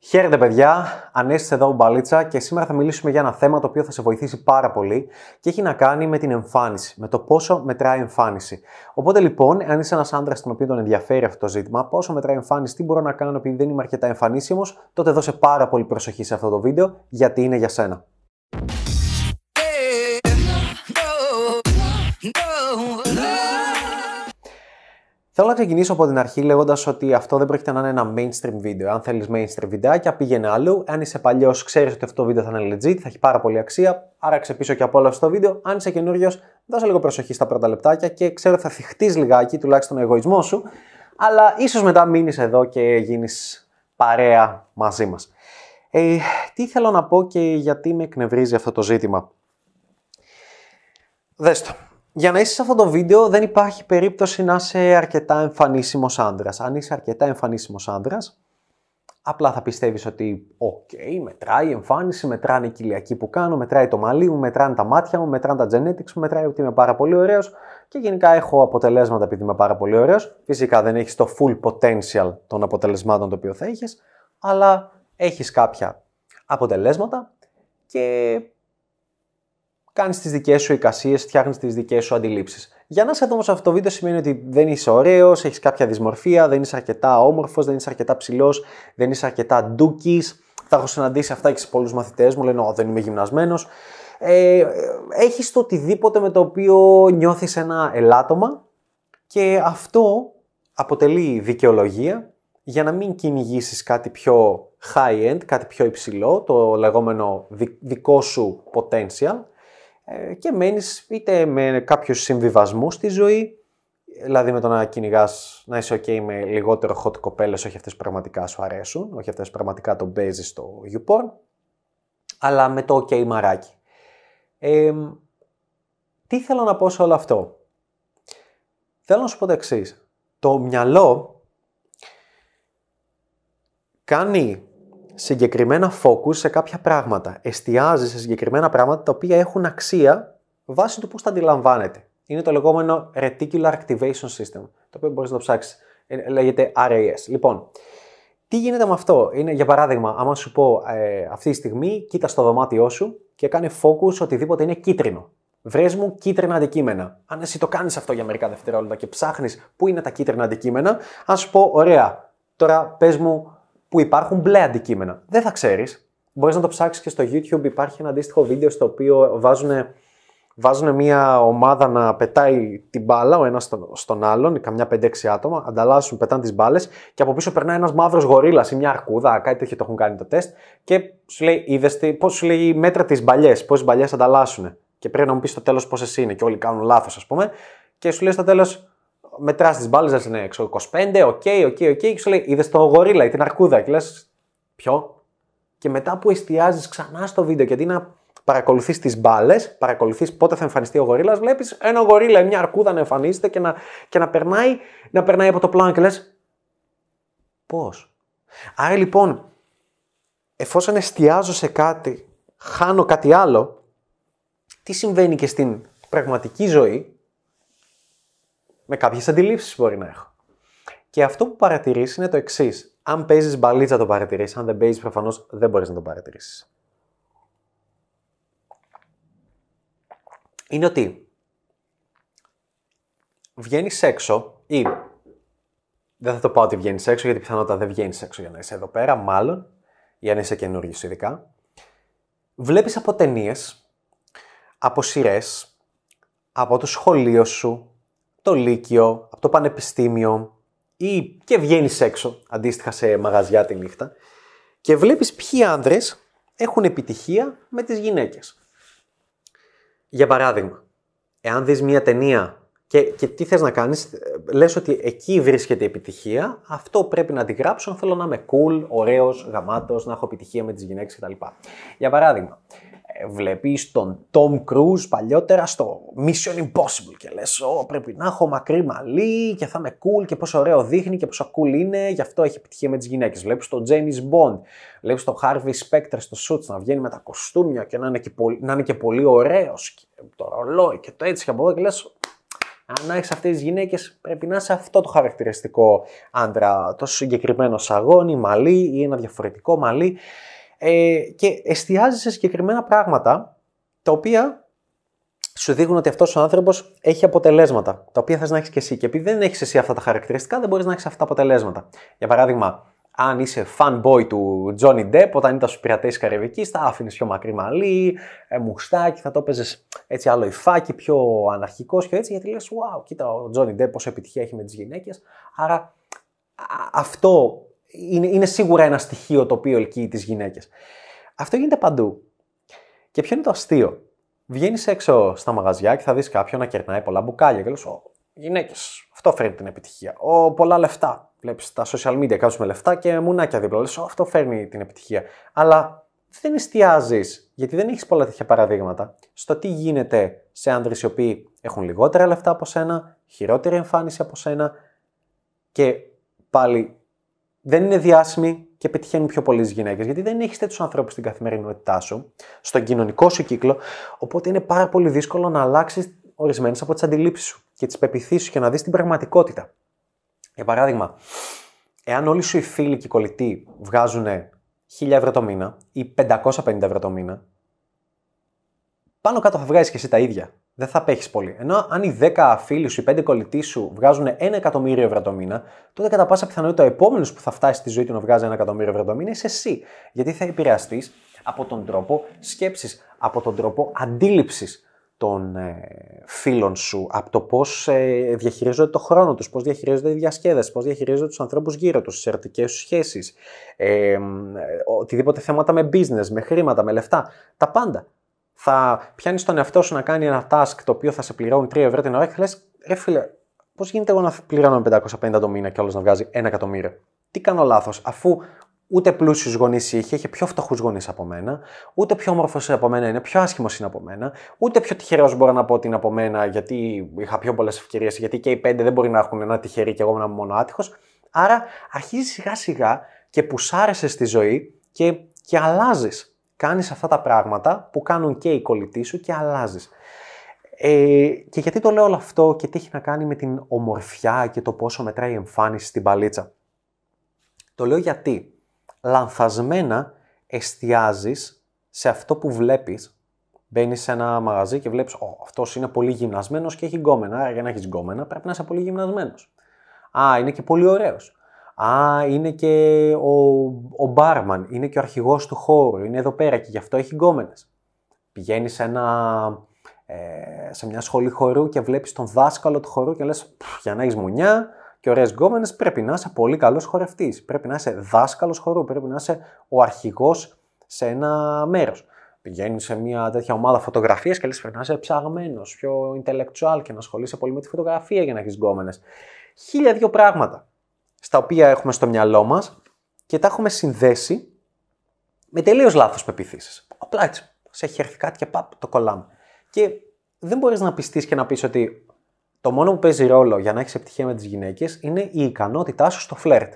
Χαίρετε παιδιά, Ανέστης εδώ Μπαλίτσα και σήμερα θα μιλήσουμε για ένα θέμα το οποίο θα σε βοηθήσει πάρα πολύ και έχει να κάνει με την εμφάνιση, με το πόσο μετράει εμφάνιση. Οπότε λοιπόν, αν είσαι ένας άντρας τον οποίο τον ενδιαφέρει αυτό το ζήτημα, πόσο μετράει εμφάνιση, τι μπορώ να κάνω επειδή δεν είμαι αρκετά εμφανίσιμος, τότε δώσε πάρα πολύ προσοχή σε αυτό το βίντεο γιατί είναι για σένα. Θέλω να ξεκινήσω από την αρχή λέγοντας ότι αυτό δεν πρόκειται να είναι ένα mainstream βίντεο. Αν θέλεις mainstream βιντεάκια, πήγαινε αλλού. Αν είσαι παλιός, ξέρεις ότι αυτό το βίντεο θα είναι legit, θα έχει πάρα πολύ αξία. Άρα ξεπίσω και από όλο αυτό το βίντεο. Αν είσαι καινούριος, δώσε λίγο προσοχή στα πρώτα λεπτάκια και ξέρω ότι θα θυχτείς λιγάκι, τουλάχιστον τον εγωισμός σου. Αλλά ίσως μετά μείνεις εδώ και γίνεις παρέα μαζί μας. Ε, τι θέλω να πω και γιατί με εκνευρίζει αυτό το ζήτημα. Δες για να είσαι σε αυτό το βίντεο δεν υπάρχει περίπτωση να είσαι αρκετά εμφανίσιμος άντρας. Αν είσαι αρκετά εμφανίσιμος άντρας, απλά θα πιστεύεις ότι OK, okay, μετράει η εμφάνιση, μετράνε οι κοιλιακοί που κάνω, μετράει το μαλλί μου, μετράνε τα μάτια μου, μετράνε τα genetics μου, μετράει ότι είμαι πάρα πολύ ωραίος και γενικά έχω αποτελέσματα επειδή είμαι πάρα πολύ ωραίος. Φυσικά δεν έχεις το full potential των αποτελεσμάτων το οποίο θα έχεις, αλλά έχεις κάποια αποτελέσματα και κάνεις τις δικές σου εικασίες, φτιάχνεις τις δικές σου αντιλήψεις. Για να είσαι εδώ σε αυτό το βίντεο σημαίνει ότι δεν είσαι ωραίος, έχεις κάποια δυσμορφία, δεν είσαι αρκετά όμορφος, δεν είσαι αρκετά ψηλός, δεν είσαι αρκετά ντούκι. Θα έχω συναντήσει αυτά και σε πολλούς μαθητές μου, λένε Ω, δεν είμαι γυμνασμένος. Ε, έχεις το οτιδήποτε με το οποίο νιώθεις ένα ελάττωμα και αυτό αποτελεί δικαιολογία για να μην κυνηγήσεις κάτι πιο high-end, κάτι πιο υψηλό, το λεγόμενο δικό σου potential, ε, και μένεις είτε με κάποιους συμβιβασμούς στη ζωή, δηλαδή με το να κυνηγάς, να είσαι ok με λιγότερο hot κοπέλες, όχι αυτές που πραγματικά σου αρέσουν, όχι αυτές που πραγματικά το παίζει στο YouPorn, αλλά με το ok μαράκι. Ε, τι θέλω να πω σε όλο αυτό; Θέλω να σου πω το εξής. Το μυαλό κάνει συγκεκριμένα focus σε κάποια πράγματα. Εστιάζει σε συγκεκριμένα πράγματα τα οποία έχουν αξία βάσει του πώς τα αντιλαμβάνεται. Είναι το λεγόμενο Reticular Activation System, το οποίο μπορείς να το ψάξεις. Ε, λέγεται RAS. Λοιπόν, τι γίνεται με αυτό; Είναι, για παράδειγμα, άμα σου πω ε, αυτή τη στιγμή, κοίτα στο δωμάτιό σου και κάνει focus οτιδήποτε είναι κίτρινο. Βρες μου κίτρινα αντικείμενα. Αν εσύ το κάνεις αυτό για μερικά δευτερόλεπτα και ψάχνεις πού είναι τα κίτρινα αντικείμενα, ας σου πω, ωραία, τώρα πες μου που υπάρχουν μπλε αντικείμενα. Δεν θα ξέρεις. Μπορείς να το ψάξεις και στο YouTube. Υπάρχει ένα αντίστοιχο βίντεο στο οποίο βάζουν, βάζουν μια ομάδα να πετάει την μπάλα ο ένας στον, στον άλλον, καμιά 5-6 άτομα, ανταλλάσσουν, πετάνε τις μπάλες και από πίσω περνάει ένας μαύρος γορίλας ή μια αρκούδα, κάτι τέτοιο το έχουν κάνει το τεστ και σου λέει, είδες πώς σου λέει μέτρα τις μπαλιές, πόσες μπαλιές ανταλλάσσουν. Και πρέπει να μου πεις στο τέλος πόσες είναι και όλοι κάνουν λάθος, ας πούμε. Και σου λέει στο τέλος, μετράς τις μπάλες, δεν είναι έξω 25, OK, OK, OK, και σου λέει είδες το γορίλα ή την αρκούδα. Και λες, ποιο; Και μετά που εστιάζεις ξανά στο βίντεο και αντί να παρακολουθείς τις μπάλες, παρακολουθείς πότε θα εμφανιστεί ο γορίλας, βλέπεις ένα γορίλα ή μια αρκούδα να εμφανίζεται και να, και να, περνάει, να περνάει από το πλάνο και λες. Πώς; Άρα λοιπόν, εφόσον εστιάζω σε κάτι, χάνω κάτι άλλο, τι συμβαίνει και στην πραγματική ζωή, με κάποιες αντιλήψεις μπορεί να έχω. Και αυτό που παρατηρείς είναι το εξής. Αν παίζεις μπαλίτσα το παρατηρείς, αν δεν παίζεις προφανώς δεν μπορείς να το παρατηρήσεις. Είναι ότι βγαίνεις έξω ή δεν θα το πω ότι βγαίνεις έξω γιατί πιθανότατα δεν βγαίνεις έξω για να είσαι εδώ πέρα, μάλλον, ή αν είσαι καινούριο ειδικά. Βλέπεις από ταινίες, από σειρές, από το σχολείο σου, το Λύκειο, από το Πανεπιστήμιο ή και βγαίνεις έξω, αντίστοιχα σε μαγαζιά τη νύχτα και βλέπεις ποιοι άνδρες έχουν επιτυχία με τις γυναίκες. Για παράδειγμα, εάν δεις μια ταινία και, και τι θες να κάνεις, λες ότι εκεί βρίσκεται η επιτυχία, αυτό πρέπει να τη γράψω αν θέλω να είμαι cool, ωραίος, γαμάτος, να έχω επιτυχία με τις γυναίκες κτλ. Για παράδειγμα, βλέπεις τον Tom Cruise παλιότερα στο Mission Impossible και λες «Ω, πρέπει να έχω μακρύ μαλλί και θα είμαι cool και πόσο ωραίο δείχνει και πόσο cool είναι, γι' αυτό έχει επιτυχία με τις γυναίκες». Βλέπεις τον James Bond, βλέπεις τον Harvey Specter στο Suits να βγαίνει με τα κοστούμια και να είναι και πολύ, να είναι και πολύ ωραίος και το ρολόι και το έτσι και από εδώ και λες Αν έχεις αυτές τις γυναίκες, πρέπει να είσαι αυτό το χαρακτηριστικό άντρα. Το συγκεκριμένο σαγόνι, μαλλί ή ένα διαφορετικό μαλλί. Ε, και εστιάζει σε συγκεκριμένα πράγματα τα οποία σου δείχνουν ότι αυτός ο άνθρωπος έχει αποτελέσματα, τα οποία θες να έχεις και εσύ. Και επειδή δεν έχεις εσύ αυτά τα χαρακτηριστικά, δεν μπορείς να έχεις αυτά τα αποτελέσματα. Για παράδειγμα, αν είσαι fanboy του Johnny Depp, όταν ήταν στους πειρατές της Καραϊβικής, θα άφηνες πιο μακρύ μαλλί, ε, μουστάκι, θα το έπαιζες έτσι άλλο υφάκι, πιο αναρχικός και έτσι, γιατί λες: Wow, κοίτα ο Johnny Depp πόσο επιτυχία έχει με τις γυναίκες. Άρα αυτό είναι, είναι σίγουρα ένα στοιχείο το οποίο ελκύει τις γυναίκες. Αυτό γίνεται παντού. Και ποιο είναι το αστείο; Βγαίνεις έξω στα μαγαζιά και θα δεις κάποιον να κερνάει πολλά μπουκάλια και λες: Γυναίκες, αυτό φέρνει την επιτυχία. Ο, πολλά λεφτά. Βλέπεις τα social media κάτω με λεφτά και μουνάκια δίπλα. Λες, αυτό φέρνει την επιτυχία. Αλλά δεν εστιάζεις, γιατί δεν έχεις πολλά τέτοια παραδείγματα, στο τι γίνεται σε άνδρες οι οποίοι έχουν λιγότερα λεφτά από σένα, χειρότερη εμφάνιση από σένα και πάλι δεν είναι διάσημοι και πετυχαίνουν πιο πολλές γυναίκες. Γιατί δεν έχεις τέτοιους ανθρώπους στην καθημερινότητά σου, στον κοινωνικό σου κύκλο. Οπότε είναι πάρα πολύ δύσκολο να αλλάξεις ορισμένες από τις αντιλήψεις σου και τις πεπιθήσεις σου και να δεις την πραγματικότητα. Για παράδειγμα, εάν όλοι σου οι φίλοι και οι κολλητοί βγάζουν 1000 ευρώ το μήνα ή 550 ευρώ το μήνα, πάνω κάτω θα βγάζεις και εσύ τα ίδια. Δεν θα απέχεις πολύ. Ενώ αν οι 10 φίλοι σου, οι 5 κολλητοί σου βγάζουν 1 εκατομμύριο ευρώ το μήνα, τότε κατά πάσα πιθανότητα ο επόμενος που θα φτάσει στη ζωή του να βγάζει 1 εκατομμύριο ευρώ το μήνα είσαι εσύ. Γιατί θα επηρεαστείς από τον τρόπο σκέψης, από τον τρόπο αντίληψης των ε, φίλων σου, από το πώς ε, διαχειρίζονται το χρόνο τους, πώς διαχειρίζονται τη διασκέδαση, πώς διαχειρίζονται τους ανθρώπους γύρω τους, τις ερωτικές σου σχέσεις, ε, οτιδήποτε θέματα με business, με χρήματα, με λεφτά. Τα πάντα. Θα πιάνεις τον εαυτό σου να κάνει ένα task το οποίο θα σε πληρώνει 3 ευρώ την ώρα και θα λες, ρε φίλε, πώς γίνεται εγώ να πληρώνω 550 το μήνα και όλος να βγάζει 1 εκατομμύριο; Τι κάνω λάθος, αφού ούτε πλούσιους γονείς είχε, είχε πιο φτωχούς γονείς από μένα, ούτε πιο όμορφος από μένα είναι, πιο άσχημος είναι από μένα, ούτε πιο τυχερός μπορώ να πω ότι είναι από μένα γιατί είχα πιο πολλές ευκαιρίες, γιατί και οι πέντε δεν μπορεί να έχουν ένα τυχερή και εγώ να είμαι μόνο άτυχος. Άρα αρχίζει σιγά σιγά και πουσάρεσαι στη ζωή και, και αλλάζεις. Κάνεις αυτά τα πράγματα που κάνουν και οι κολλητοί σου και αλλάζεις. Ε, και γιατί το λέω όλο αυτό και τι έχει να κάνει με την ομορφιά και το πόσο μετράει η εμφάνιση στην παλίτσα. Το λέω γιατί λανθασμένα εστιάζεις σε αυτό που βλέπεις. Μπαίνεις σε ένα μαγαζί και βλέπεις, Ω, αυτός είναι πολύ γυμνασμένος και έχει γκόμενα. Άρα για να έχεις γκόμενα πρέπει να είσαι πολύ γυμνασμένος. Α, είναι και πολύ ωραίος. Α, είναι και ο, ο μπάρμαν, είναι και ο αρχηγός του χώρου, είναι εδώ πέρα και γι' αυτό έχει γκόμενες. Πηγαίνεις σε, ένα, ε, σε μια σχολή χορού και βλέπεις τον δάσκαλο του χορού και λες, για να έχεις μουνιά, και ωραίες γκόμενες, πρέπει να είσαι πολύ καλός χορευτής. Πρέπει να είσαι δάσκαλος χορού. Πρέπει να είσαι ο αρχηγός σε ένα μέρος. Πηγαίνεις σε μια τέτοια ομάδα φωτογραφίας και λες: Πρέπει να είσαι ψαγμένος, πιο intellectual και να ασχολείσαι πολύ με τη φωτογραφία για να έχεις γκόμενες. Χίλια δύο πράγματα στα οποία έχουμε στο μυαλό μας και τα έχουμε συνδέσει με τελείως λάθος πεπιθήσεις. Απλά έτσι. Σε έχει έρθει κάτι και παπ, το κολλάμε. Και δεν μπορείς να πιστείς και να πεις ότι το μόνο που παίζει ρόλο για να έχεις επιτυχία με τις γυναίκες είναι η ικανότητά σου στο φλερτ.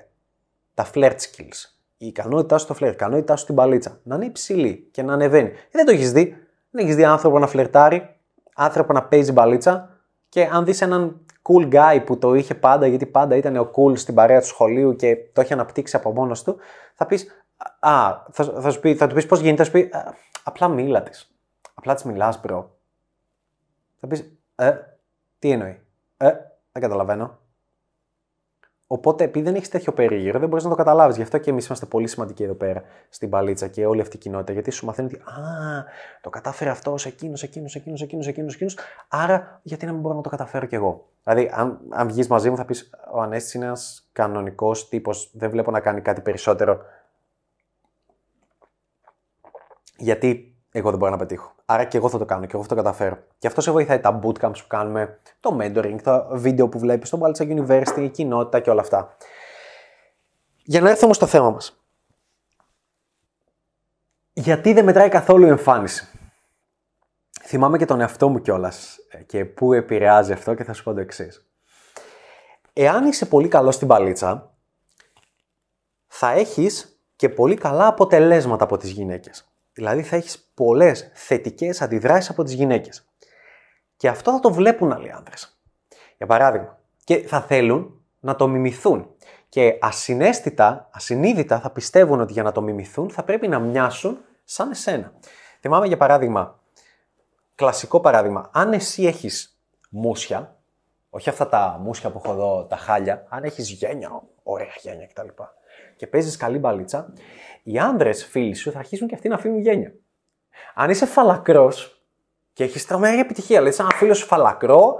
Τα flirt skills. Η ικανότητά σου στο φλερτ, η ικανότητά σου στην παλίτσα. Να είναι υψηλή και να ανεβαίνει. Ε, δεν το έχεις δει. Δεν έχεις δει άνθρωπο να φλερτάρει, άνθρωπο να παίζει μπαλίτσα και αν δεις έναν cool guy που το είχε πάντα, γιατί πάντα ήταν ο cool στην παρέα του σχολείου και το έχει αναπτύξει από μόνος του, θα πεις. Α, θα, θα, σου πει, θα του πεις πώς γίνεται, θα σου πει. απλά μίλα της. Απλά της μιλάς, bro. Θα πεις. Ε, τι εννοεί. Ε, δεν καταλαβαίνω. Οπότε, επειδή δεν έχεις τέτοιο περίγυρο, δεν μπορείς να το καταλάβεις. Γι' αυτό και εμείς είμαστε πολύ σημαντικοί εδώ πέρα στην παλίτσα και όλη αυτή η κοινότητα. Γιατί σου μαθαίνει ότι Α, το κατάφερε αυτός, εκείνος, εκείνος, εκείνος, εκείνος, εκείνος, εκείνος. Άρα, γιατί να μην μπορώ να το καταφέρω κι εγώ; Δηλαδή, αν, αν βγεις μαζί μου, θα πεις Ο Ανέστη είναι ένας κανονικός τύπος. Δεν βλέπω να κάνει κάτι περισσότερο. Γιατί εγώ δεν μπορώ να πετύχω. Άρα και εγώ θα το κάνω και εγώ θα το καταφέρω. Και αυτό σε βοηθάει τα bootcamps που κάνουμε, το mentoring, τα βίντεο που βλέπεις στο Baltic University, η κοινότητα και όλα αυτά. Για να έρθουμε στο θέμα μας. Γιατί δεν μετράει καθόλου η εμφάνιση. Θυμάμαι και τον εαυτό μου κιόλας ε, και πού επηρεάζει αυτό και θα σου πω το εξής. Εάν είσαι πολύ καλός στην παλίτσα, θα έχεις και πολύ καλά αποτελέσματα από τις γυναίκες. Δηλαδή θα έχεις πολλές θετικές αντιδράσεις από τις γυναίκες. Και αυτό θα το βλέπουν άλλοι άνδρες. Για παράδειγμα. Και θα θέλουν να το μιμηθούν. Και ασυναίσθητα, ασυνείδητα θα πιστεύουν ότι για να το μιμηθούν θα πρέπει να μοιάσουν σαν εσένα. Θυμάμαι για παράδειγμα, κλασικό παράδειγμα, αν εσύ έχεις μουσια, όχι αυτά τα μουσια που έχω εδώ, τα χάλια, αν έχεις γένια, ωραία γένια κτλ. Και παίζεις καλή μπαλίτσα, οι άνδρες φίλοι σου θα αρχίσουν και αυτοί να αφήνουν γένια. Αν είσαι φαλακρός και έχεις τρομερή επιτυχία, δηλαδή σαν ένα φίλος σου φαλακρό,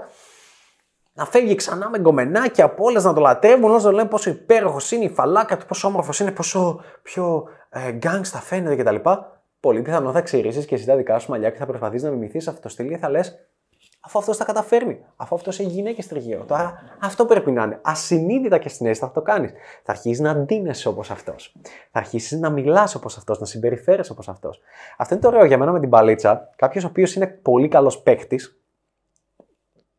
να φεύγει ξανά με γκομενάκια από όλες να το λατρεύουν, όσο λένε πόσο υπέροχος είναι η φαλάκα του, πόσο όμορφος είναι, πόσο πιο ε, γκάγκστα φαίνεται κτλ. Πολύ πιθανό θα ξηρίσει και εσύ τα δικά σου μαλλιά και θα προσπαθείς να μιμηθείς αυτό το στυλ και θα λες, αφού αυτός τα καταφέρνει, αφού αυτός έχει γυναίκες τριγύρω. Τώρα αυτό πρέπει να είναι. Ασυνείδητα και συνέστητα θα το κάνεις. Θα αρχίσεις να ντύνεσαι όπως αυτός. Θα αρχίσεις να μιλάς όπως αυτός, να συμπεριφέρεσαι όπως αυτός. Αυτό είναι το ωραίο για μένα με την παλίτσα. Κάποιος ο οποίος είναι πολύ καλός παίκτης,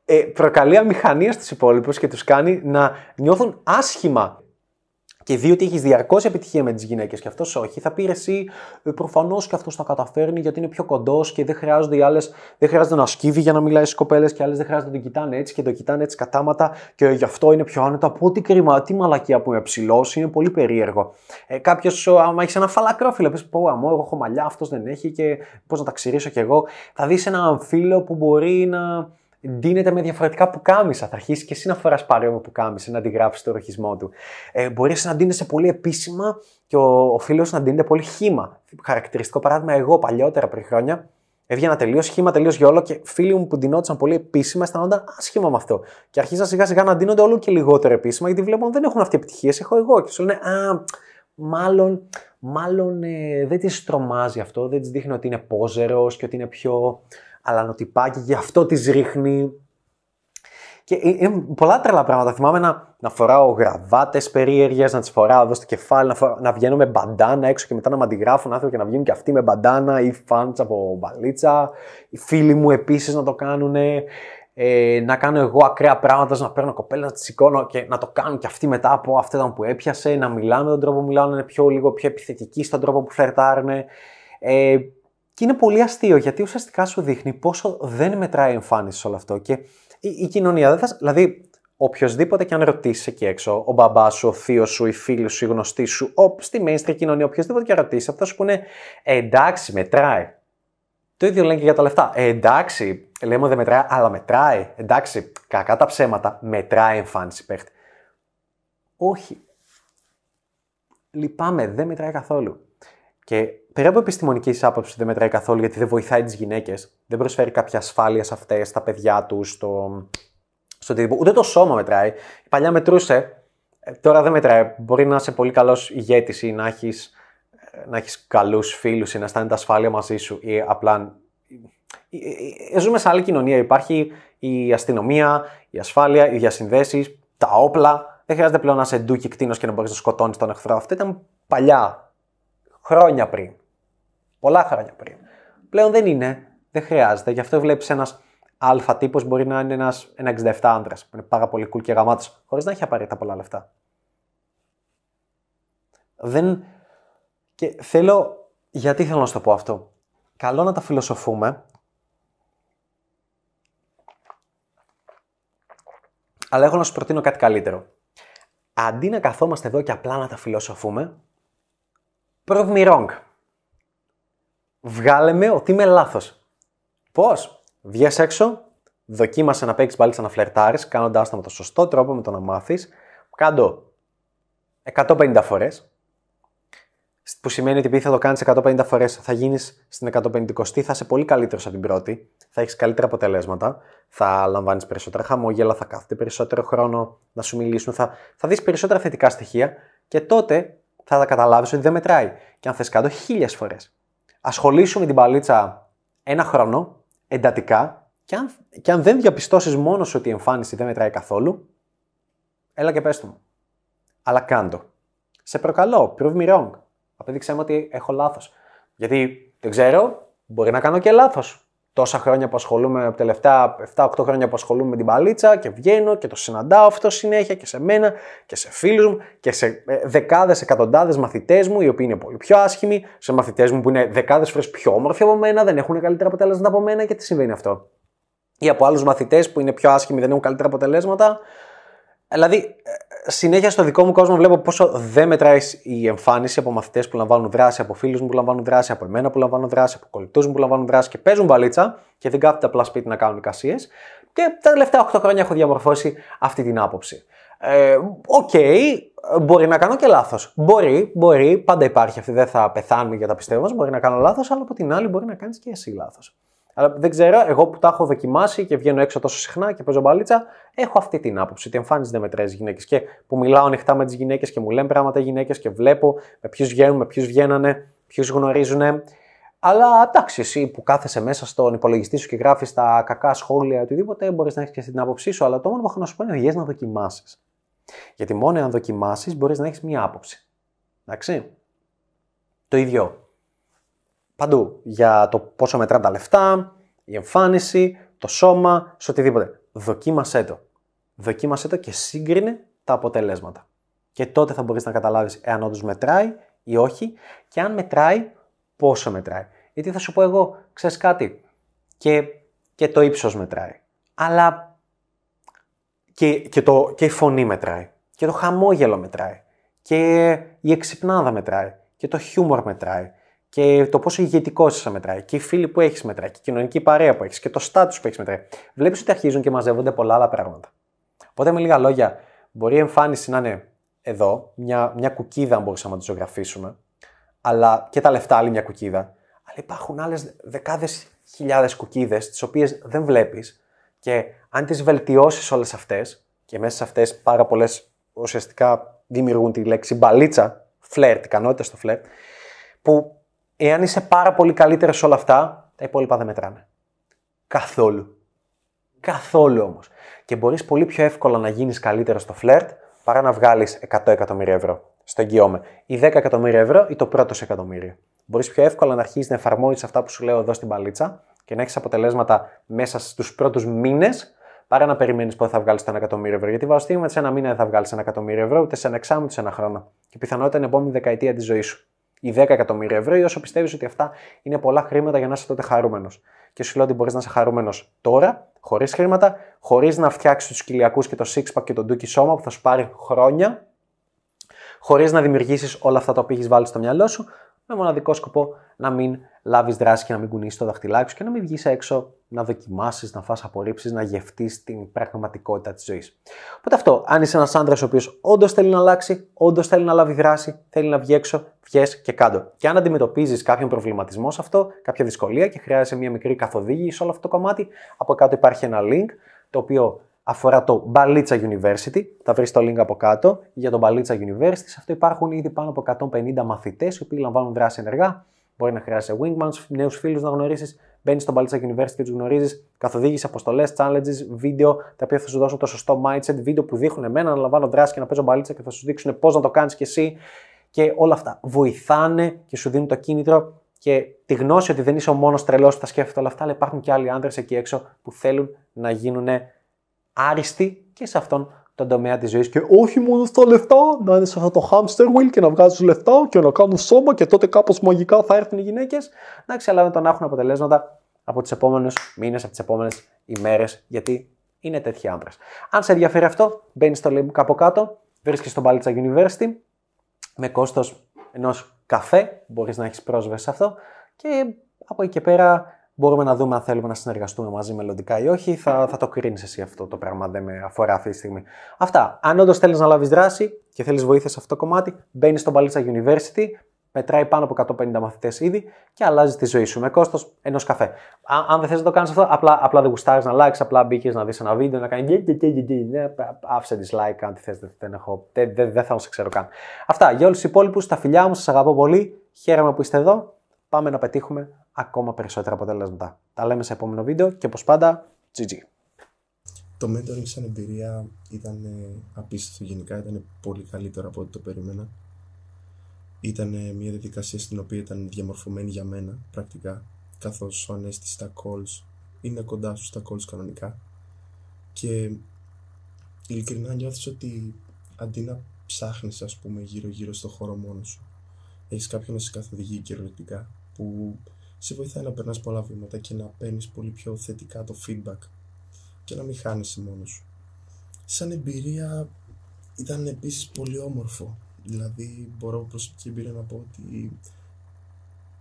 ε, προκαλεί αμηχανία στους υπόλοιπους και τους κάνει να νιώθουν άσχημα και δει ότι έχεις διαρκώς επιτυχία με τις γυναίκες και αυτός όχι, θα πει εσύ ε, προφανώς και αυτός τα καταφέρνει γιατί είναι πιο κοντός και δεν χρειάζονται οι άλλες, δεν χρειάζεται να σκύβει για να μιλάει στις κοπέλες και άλλες δεν χρειάζεται να τον κοιτάνε έτσι και το κοιτάνε έτσι κατάματα και γι' αυτό είναι πιο άνετο. Από ό,τι κρίμα, τι μαλακία που είμαι ψηλός, είναι πολύ περίεργο. Ε, Κάποιος, άμα έχεις ένα φαλακρό φίλο, πει πω, αμό, εγώ έχω μαλλιά, αυτός δεν έχει και πώς να τα ξηρίσω κι εγώ. Θα δεις ένα φίλο που μπορεί να ντύνεται με διαφορετικά πουκάμισα. Θα αρχίσεις και εσύ να φοράς παρόμοιο πουκάμισα, να αντιγράφεις το ροχισμό του. Ε, Μπορείς να ντύνεσαι πολύ επίσημα και ο, ο φίλος να ντύνεται πολύ χήμα. Χαρακτηριστικό παράδειγμα, εγώ παλιότερα πριν χρόνια έβγαινα τελείως χήμα, τελείως γιόλο και φίλοι μου που ντυνόντουσαν πολύ επίσημα αισθανόνταν άσχημα με αυτό. Και αρχίζαν σιγά σιγά να ντύνονται όλο και λιγότερο επίσημα γιατί βλέπουν δεν έχουν αυτή επιτυχίες, έχω εγώ. Και σου λένε Α, μάλλον, μάλλον ε, δεν τη τρομάζει αυτό, δεν της δείχνει ότι είναι πόζερος και ότι είναι πιο αλανοτυπάκι, γι' αυτό τις ρίχνει. Και είναι πολλά τρελά πράγματα. Θυμάμαι να, να φοράω γραβάτες περίεργες, να τις φοράω εδώ στο κεφάλι, να, φοράω, να βγαίνω με μπαντάνα έξω και μετά να με αντιγράφουν άνθρωποι και να βγαίνουν και αυτοί με μπαντάνα ή φάντσα από μπαλίτσα. Οι φίλοι μου επίσης να το κάνουν. Ε, να κάνω εγώ ακραία πράγματα, να παίρνω κοπέλα, να τη σηκώνω και να το κάνουν και αυτοί μετά από αυτό που έπιασε, να μιλάνε με τον τρόπο που μιλάνε, να είναι πιο, λίγο πιο επιθετικοί στον τρόπο που φλερτάρουν. Ε, και είναι πολύ αστείο γιατί ουσιαστικά σου δείχνει πόσο δεν μετράει η εμφάνιση σε όλο αυτό. Και η, η κοινωνία δεν θα. Δηλαδή, οποιοδήποτε και αν ρωτήσεις εκεί έξω, ο μπαμπάς σου, ο θείος σου, οι φίλοι σου, οι γνωστοί σου, ο, στη mainstream κοινωνία, οποιοδήποτε και αν ρωτήσεις, αυτό σου πούνε ε, εντάξει, μετράει. Το ίδιο λένε και για τα λεφτά. Ε, εντάξει, λέμε δεν μετράει, αλλά μετράει. Εντάξει, κακά τα ψέματα, μετράει η εμφάνιση παίχτη. Όχι. Λυπάμαι, δεν μετράει καθόλου. Και πέρα από επιστημονικής άποψης δεν μετράει καθόλου γιατί δεν βοηθάει τις γυναίκες, δεν προσφέρει κάποια ασφάλεια σε αυτές, στα παιδιά τους, στο, στο τύπο. Ούτε το σώμα μετράει. Η παλιά μετρούσε, ε, τώρα δεν μετράει. Μπορεί να είσαι πολύ καλός ηγέτης ή να έχεις ε, να έχεις καλούς φίλους ή να αισθάνεται ασφάλεια μαζί σου ή απλά... Ε, ζούμε σε άλλη κοινωνία. Υπάρχει η αστυνομία, η ασφάλεια, οι διασυνδέσεις, τα όπλα. Δεν χρειάζεται πλέον να είσαι ντούκι κτίνος και να μπορείς να σκοτώνεις τον εχθρό. Αυτό ήταν παλιά χρόνια πριν. Πολλά χρόνια πριν. Πλέον δεν είναι. Δεν χρειάζεται. Γι' αυτό βλέπεις ένας αλφα τύπος μπορεί να είναι ένας, ένα 67 άντρας που είναι πάρα πολύ cool και γαμάτος, χωρίς να έχει απαραίτητα πολλά λεφτά. Δεν. Και θέλω. Γιατί θέλω να σου το πω αυτό; Καλό να τα φιλοσοφούμε. Αλλά έχω να σου προτείνω κάτι καλύτερο. Αντί να καθόμαστε εδώ και απλά να τα φιλοσοφούμε, Prove me wrong. Βγάλε με ότι είμαι λάθος. Πώς; Βγες έξω, δοκίμασες να παίξεις πάλι να φλερτάρεις, κάνοντάς το με τον σωστό τρόπο, με το να μάθεις. Κάντο 150 φορές. Που σημαίνει ότι επειδή θα το κάνεις 150 φορές, θα γίνεις στην 150η, θα είσαι πολύ καλύτερος από την πρώτη, θα έχεις καλύτερα αποτελέσματα, θα λαμβάνεις περισσότερα χαμόγελα, θα κάθεται περισσότερο χρόνο να σου μιλήσουν, θα, θα δεις περισσότερα θετικά στοιχεία και τότε θα τα καταλάβεις ότι δεν μετράει. Και αν θες κάτω, χίλιες φορές. Ασχολήσου με την παλίτσα ένα χρόνο, εντατικά, και αν, και αν δεν διαπιστώσεις μόνος ότι η εμφάνιση δεν μετράει καθόλου, έλα και πες μου. Αλλά κάντο. Σε προκαλώ, prove me wrong. Απέδειξέ μου ότι έχω λάθος. Γιατί δεν ξέρω, μπορεί να κάνω και λάθος τόσα χρόνια που ασχολούμαι, από τελευταία 7-8 χρόνια που ασχολούμαι με την παλίτσα και βγαίνω και το συναντάω αυτό συνέχεια και σε μένα και σε φίλους μου και σε ε, δεκάδες, εκατοντάδες μαθητές μου οι οποίοι είναι πολύ πιο άσχημοι, σε μαθητές μου που είναι δεκάδες φορές πιο όμορφοι από μένα, δεν έχουν καλύτερα αποτέλεσματα από μένα και τι συμβαίνει αυτό. ή από άλλους μαθητές που είναι πιο άσχημοι, δεν έχουν καλύτερα αποτελέσματα. Δηλαδή, ε, συνέχεια στο δικό μου κόσμο βλέπω πόσο δεν μετράει η εμφάνιση από μαθητές που λαμβάνουν δράση, από φίλους μου που λαμβάνουν δράση, από εμένα που λαμβάνουν δράση, από κολλητούς μου που λαμβάνουν δράση και παίζουν μπαλίτσα και δεν κάθεται απλά σπίτι να κάνουν εικασίες. Και τα τελευταία 8 χρόνια έχω διαμορφώσει αυτή την άποψη. Ε, οκ, ε, okay, μπορεί να κάνω και λάθος. Μπορεί, μπορεί, πάντα υπάρχει αυτή, δεν θα πεθάνουμε για τα πιστεύω μας. Μπορεί να κάνω λάθος, αλλά από την άλλη μπορεί να κάνεις και εσύ λάθος. Αλλά δεν ξέρω, εγώ που τα έχω δοκιμάσει και βγαίνω έξω τόσο συχνά και παίζω μπαλίτσα, έχω αυτή την άποψη ότι εμφάνιση δεν μετράει γυναίκες. Και που μιλάω ανοιχτά με τις γυναίκες και μου λένε πράγματα οι γυναίκες και βλέπω με ποιους βγαίνουν, με ποιους βγαίνανε, ποιους γνωρίζουν. Αλλά εντάξει, εσύ που κάθεσαι μέσα στον υπολογιστή σου και γράφεις τα κακά σχόλια, οτιδήποτε, μπορείς να έχεις και την άποψή σου. Αλλά το μόνο που έχω να σου πω είναι να δοκιμάσεις. Γιατί μόνο αν δοκιμάσεις μπορείς να έχεις μία άποψη. Εντάξει. Το ίδιο παντού. Για το πόσο μετράνε τα λεφτά, η εμφάνιση, το σώμα, σε οτιδήποτε. Δοκίμασέ το. Δοκίμασέ το και σύγκρινε τα αποτελέσματα. Και τότε θα μπορείς να καταλάβεις εάν όντως μετράει ή όχι και αν μετράει, πόσο μετράει. Γιατί θα σου πω εγώ, ξέρεις κάτι, και, και το ύψος μετράει. Αλλά και, και, το, και η φωνή μετράει. Και το χαμόγελο μετράει. Και η εξυπνάδα μετράει. Και το χιούμορ μετράει και το πόσο ηγετικό είσαι μετράει, και οι φίλοι που έχεις μετράει, και η κοινωνική παρέα που έχεις, και το στάτου που έχεις μετράει. Βλέπεις ότι αρχίζουν και μαζεύονται πολλά άλλα πράγματα. Οπότε με λίγα λόγια, μπορεί η εμφάνιση να είναι εδώ, μια, μια κουκίδα, αν μπορούσαμε να τη ζωγραφίσουμε, αλλά και τα λεφτά άλλη μια κουκίδα. Αλλά υπάρχουν άλλες δεκάδες χιλιάδες κουκίδες, τις οποίες δεν βλέπεις, και αν τις βελτιώσεις όλες αυτές, και μέσα σε αυτές πάρα πολλές ουσιαστικά δημιουργούν τη λέξη μπαλίτσα, φλερτ, ικανότητα στο φλερτ, που εάν είσαι πάρα πολύ καλύτερος σε όλα αυτά, τα υπόλοιπα δεν μετράνε. Καθόλου. Καθόλου όμως. Και μπορείς πολύ πιο εύκολα να γίνεις καλύτερος στο φλερτ παρά να βγάλεις 100 εκατομμύρια ευρώ. Στο εγγυώμαι. Ή 10 εκατομμύρια ευρώ ή το πρώτο σε εκατομμύριο. Μπορείς πιο εύκολα να αρχίσεις να εφαρμόζεις αυτά που σου λέω εδώ στην παλίτσα και να έχεις αποτελέσματα μέσα στους πρώτους μήνες παρά να περιμένεις πότε θα βγάλεις το 1 εκατομμύριο ευρώ. Γιατί βάζω σε ένα μήνα δεν θα βγάλεις ένα εκατομμύριο ευρώ, ούτε σε ένα εξάμεινο, ούτε σε ένα χρόνο. Και πιθανότητα είναι επόμενη δεκαετία της ζωής σου ή 10 εκατομμύρια ευρώ, ή όσο πιστεύεις ότι αυτά είναι πολλά χρήματα για να είσαι τότε χαρούμενος. Και σου λέω ότι μπορείς να είσαι χαρούμενος τώρα, χωρίς χρήματα, χωρίς να φτιάξεις τους κοιλιακούς και το six και το ντούκι σώμα που θα σου πάρει χρόνια, χωρίς να δημιουργήσεις όλα αυτά τα οποία έχεις βάλει στο μυαλό σου, με μοναδικό σκοπό να μην λάβεις δράση και να μην κουνήσεις το δαχτυλάκι σου και να μην βγεις έξω να δοκιμάσεις, να φας απορρίψεις, να γευτείς την πραγματικότητα της ζωής. Οπότε αυτό, αν είσαι ένας άντρας ο οποίος όντως θέλει να αλλάξει, όντως θέλει να λάβει δράση, θέλει να βγει έξω, βγες και κάτω. Και αν αντιμετωπίζεις κάποιον προβληματισμό σε αυτό, κάποια δυσκολία και χρειάζεσαι μια μικρή καθοδήγηση σε όλο αυτό το κομμάτι, από κάτω υπάρχει ένα link το οποίο αφορά το Balitza University. Θα βρεις το link από κάτω για το Balitza University. Σε αυτό υπάρχουν ήδη πάνω από 150 μαθητές οι οποίοι λαμβάνουν δράση ενεργά. Μπορεί να χρειάζεσαι wingmans, νέους φίλους να γνωρίσεις. Μπαίνεις στο Balitza University και τους γνωρίζεις. Καθοδήγηση, αποστολές, challenges, βίντεο τα οποία θα σου δώσουν το σωστό mindset. Βίντεο που δείχνουν εμένα να λαμβάνω δράση και να παίζω μπαλίτσα και θα σου δείξουν πώς να το κάνεις κι εσύ. Και όλα αυτά βοηθάνε και σου δίνουν το κίνητρο και τη γνώση ότι δεν είσαι ο μόνος τρελός που τα σκέφτεται όλα αυτά, αλλά υπάρχουν και άλλοι άντρε εκεί έξω που θέλουν να γίνουν άριστοι και σε αυτόν τον τομέα της ζωής. Και όχι μόνο στα λεφτά, να είναι σε αυτό το hamster wheel και να βγάζεις λεφτά και να κάνουν σώμα και τότε κάπως μαγικά θα έρθουν οι γυναίκες. Εντάξει, αλλά το να έχουν αποτελέσματα από τις επόμενου μήνες, από τις επόμενες ημέρες, γιατί είναι τέτοιοι άντρε. Αν σε ενδιαφέρει αυτό, μπαίνεις στο link από κάτω, βρίσκεις στο Balitza University με κόστος ενός καφέ, μπορείς να έχεις πρόσβαση σε αυτό και από εκεί και πέρα Μπορούμε να δούμε αν θέλουμε να συνεργαστούμε μαζί μελλοντικά ή όχι. Θα, θα το κρίνεις εσύ αυτό το πράγμα, δεν με αφορά αυτή τη στιγμή. Αυτά. Αν όντως θέλεις να λάβεις δράση και θέλεις βοήθεια σε αυτό το κομμάτι, μπαίνεις στο Μπαλίτσα University, μετράει πάνω από 150 μαθητές ήδη και αλλάζεις τη ζωή σου με κόστος ενός καφέ. Αν, αν δεν θες να το κάνεις αυτό, απλά, απλά δεν γουστάρεις να likes, απλά μπήκες να δεις ένα βίντεο, να κάνεις. Άφησε dislike αν τη θες, δεν, έχω, δεν, δεν, δεν θα σε ξέρω καν. Αυτά. Για όλους τους υπόλοιπους, τα φιλιά μου, σας αγαπώ πολύ. Χαίρομαι που είστε εδώ. Πάμε να πετύχουμε ακόμα περισσότερα αποτελέσματα. Τα λέμε σε επόμενο βίντεο και όπως πάντα, GG. Το mentoring σαν εμπειρία ήταν απίστευτο γενικά, ήταν πολύ καλύτερο από ό,τι το περίμενα. Ήταν μια διαδικασία στην οποία ήταν διαμορφωμένη για μένα πρακτικά, καθώς ο Ανέστης στα calls είναι κοντά σου στα calls κανονικά και ειλικρινά νιώθεις ότι αντί να ψάχνεις ας πούμε γύρω γύρω στο χώρο μόνος σου έχεις κάποιον να σε καθοδηγεί κυριολεκτικά που σε βοηθάει να περνάς πολλά βήματα και να παίρνεις πολύ πιο θετικά το feedback και να μην χάνεσαι μόνος σου. Σαν εμπειρία ήταν επίσης πολύ όμορφο. Δηλαδή μπορώ προσωπική εμπειρία να πω ότι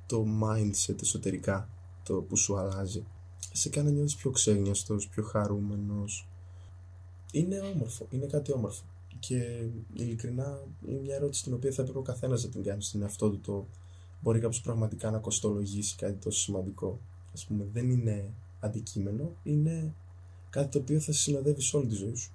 το mindset εσωτερικά, το που σου αλλάζει, σε κάνει να νιώθεις πιο ξένιαστος, πιο χαρούμενος. Είναι όμορφο, είναι κάτι όμορφο. Και ειλικρινά είναι μια ερώτηση την οποία θα έπρεπε ο καθένας να την κάνει στον εαυτό του. Το μπορεί κάποιος πραγματικά να κοστολογήσει κάτι τόσο σημαντικό. Α πούμε, δεν είναι αντικείμενο, είναι κάτι το οποίο θα σε συνοδεύει σε όλη τη ζωή σου.